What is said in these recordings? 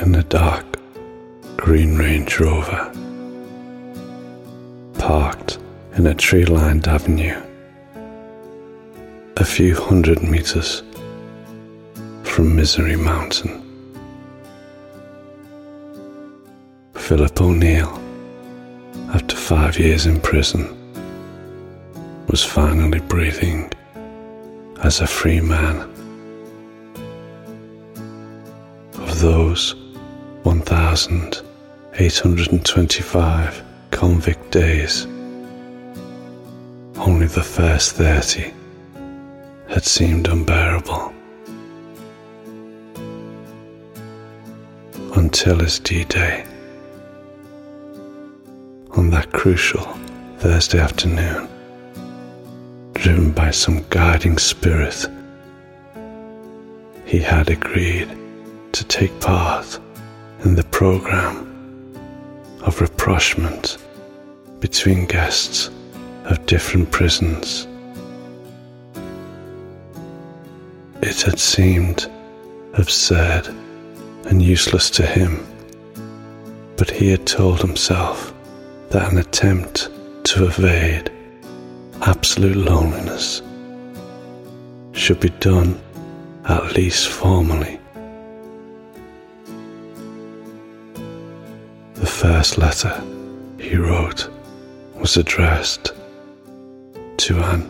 in a dark green Range Rover, parked in a tree lined avenue, a few hundred meters from Misery Mountain. Philip O'Neill, after five years in prison, was finally breathing as a free man. Of those 1,825 convict days, only the first 30 had seemed unbearable. Until his D Day on that crucial Thursday afternoon, driven by some guiding spirit, he had agreed to take part in the program of rapprochement between guests of different prisons. It had seemed absurd and useless to him, but he had told himself that an attempt to evade absolute loneliness should be done at least formally. First letter he wrote was addressed to an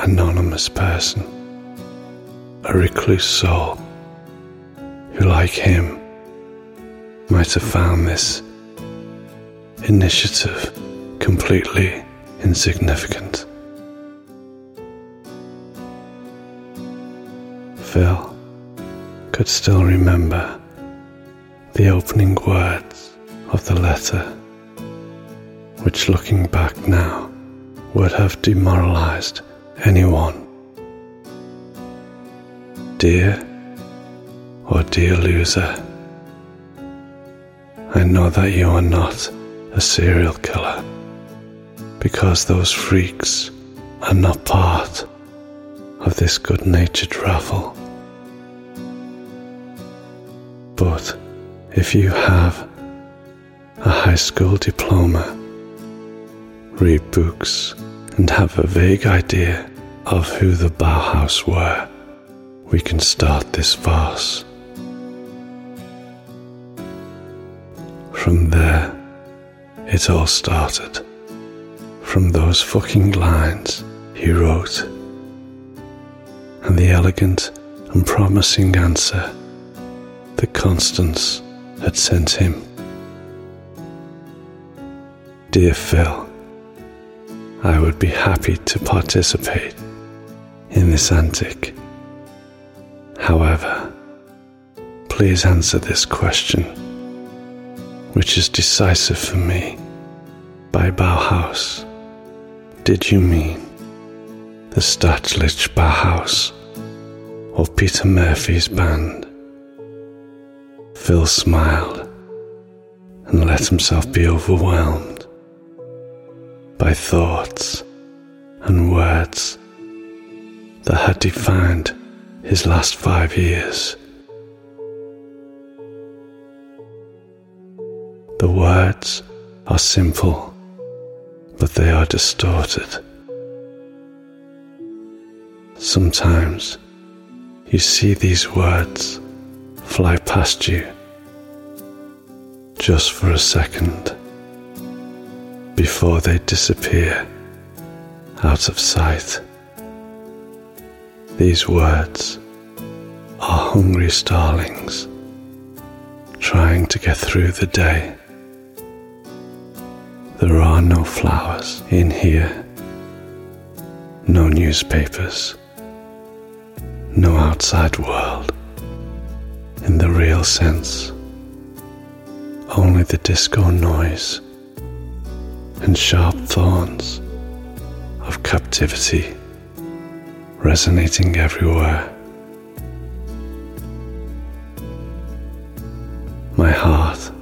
anonymous person, a recluse soul who, like him, might have found this initiative completely insignificant. Phil could still remember the opening words of the letter, which looking back now would have demoralized anyone. Dear or dear loser, I know that you are not a serial killer because those freaks are not part of this good natured raffle. But if you have a high school diploma, read books, and have a vague idea of who the Bauhaus were, we can start this farce. From there, it all started from those fucking lines he wrote and the elegant and promising answer that Constance had sent him. Dear Phil, I would be happy to participate in this antic. However, please answer this question which is decisive for me. By Bauhaus, did you mean the Staatlich Bauhaus or Peter Murphy's band? Phil smiled and let himself be overwhelmed by thoughts and words that had defined his last five years. The words are simple, but they are distorted. Sometimes you see these words fly past you just for a second before they disappear out of sight. These words are hungry starlings trying to get through the day. There are no flowers in here, no newspapers, no outside world in the real sense, only the disco noise and sharp thorns of captivity resonating everywhere. My heart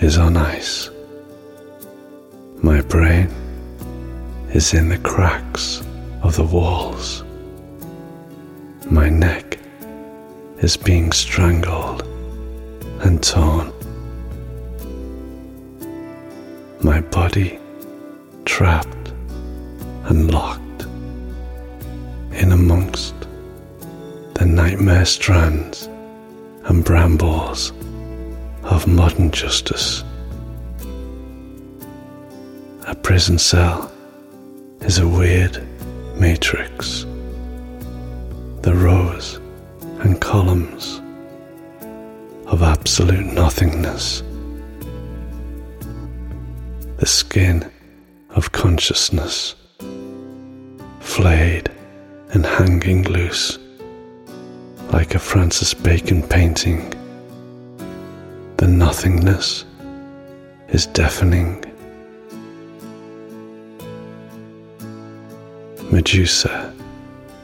is on ice. My brain is in the cracks of the walls. My neck is being strangled and torn. My body trapped and locked in amongst the nightmare strands and brambles of modern justice. A prison cell is a weird matrix. The rows and columns of absolute nothingness. The skin of consciousness, flayed and hanging loose like a Francis Bacon painting. The nothingness is deafening. Medusa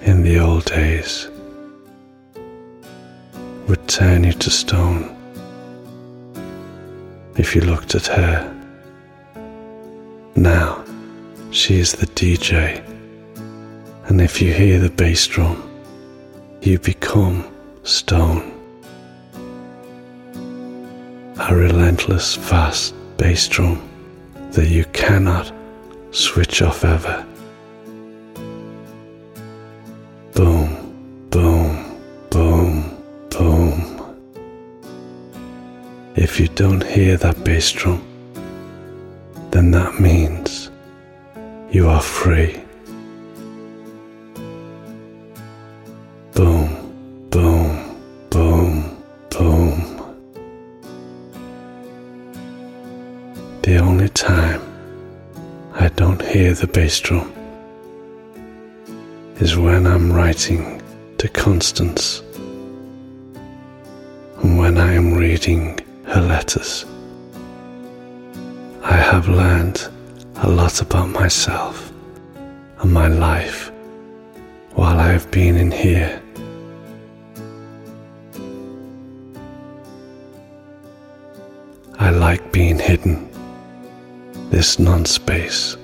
in the old days would turn you to stone if you looked at her. Now she is the DJ, and if you hear the bass drum, you become stone. A relentless, fast bass drum that you cannot switch off ever. Boom, boom, boom, boom. If you don't hear that bass drum, then that means you are free. Boom, boom, boom, boom. The only time I don't hear the bass drum is when I'm writing to Constance and when I am reading her letters. I have learned a lot about myself and my life while I have been in here. I like being hidden. This non space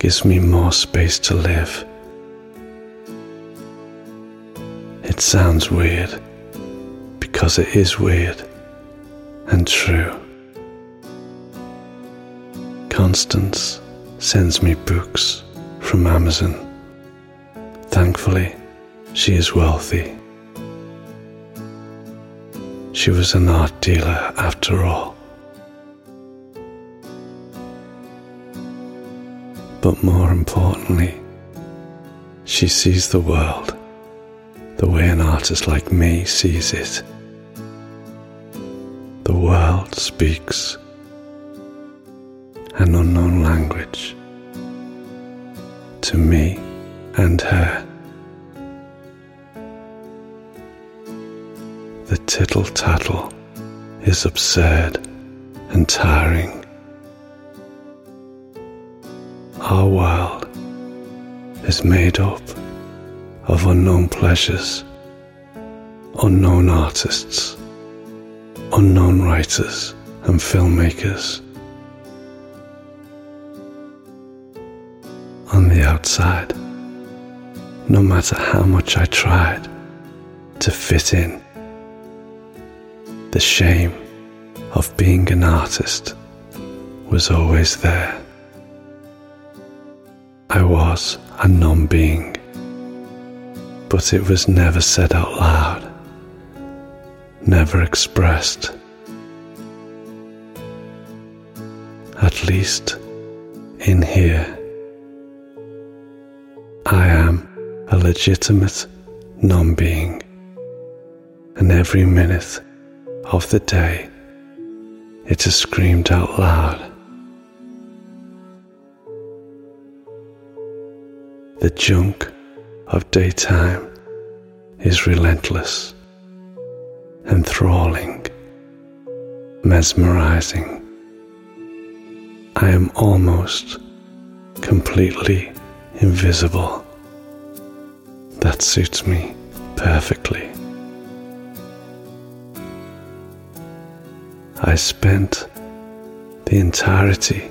gives me more space to live. It sounds weird because it is weird and true. Constance sends me books from Amazon. Thankfully, she is wealthy. She was an art dealer after all. But more importantly, she sees the world the way an artist like me sees it. The world speaks an unknown language to me and her. The tittle tattle is absurd and tiring. Our world is made up of unknown pleasures, unknown artists, unknown writers and filmmakers. Outside, no matter how much I tried to fit in, the shame of being an artist was always there. I was a non being, but it was never said out loud, never expressed. At least in here, I am a legitimate non being, and every minute of the day it is screamed out loud. The junk of daytime is relentless, enthralling, mesmerizing. I am almost completely invisible. That suits me perfectly. I spent the entirety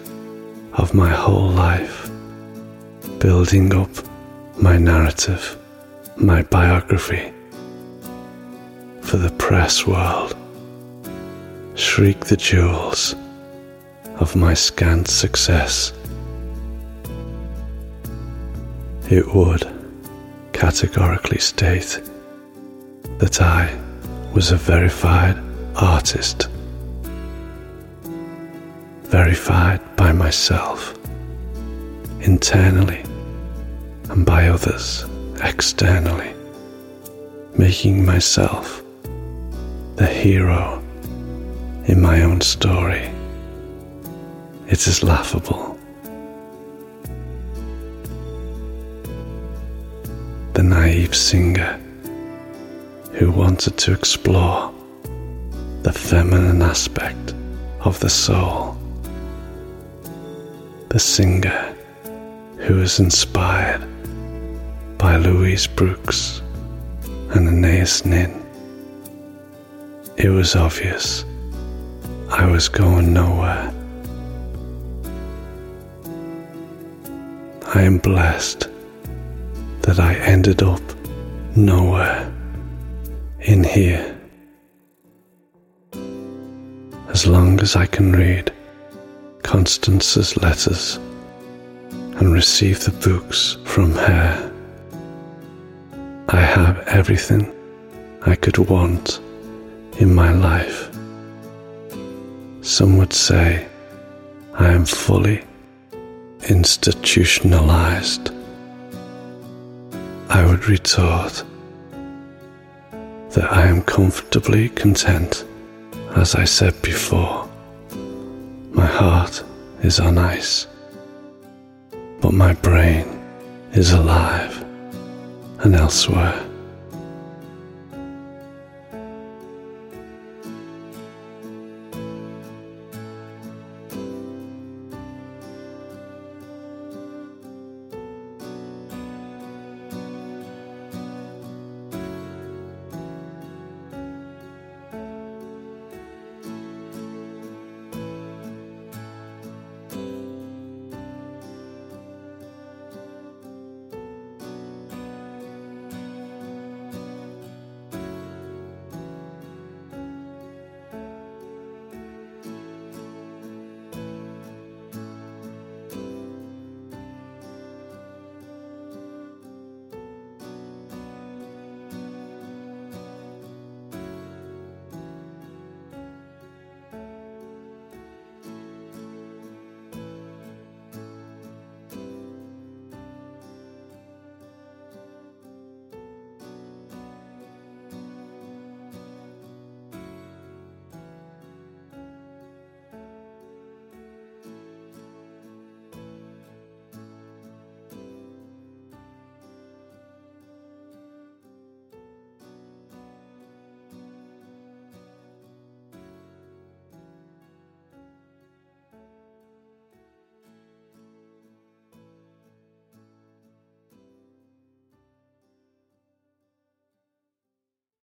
of my whole life building up my narrative, my biography for the press world. Shriek the jewels of my scant success. It would categorically state that I was a verified artist, verified by myself, internally, and by others externally, making myself the hero in my own story. It is laughable. Naive singer who wanted to explore the feminine aspect of the soul. The singer who was inspired by Louise Brooks and Anais Nin. It was obvious I was going nowhere. I am blessed that I ended up nowhere in here. As long as I can read Constance's letters and receive the books from her, I have everything I could want in my life. Some would say I am fully institutionalized. I would retort that I am comfortably content, as I said before. My heart is on ice, but my brain is alive and elsewhere.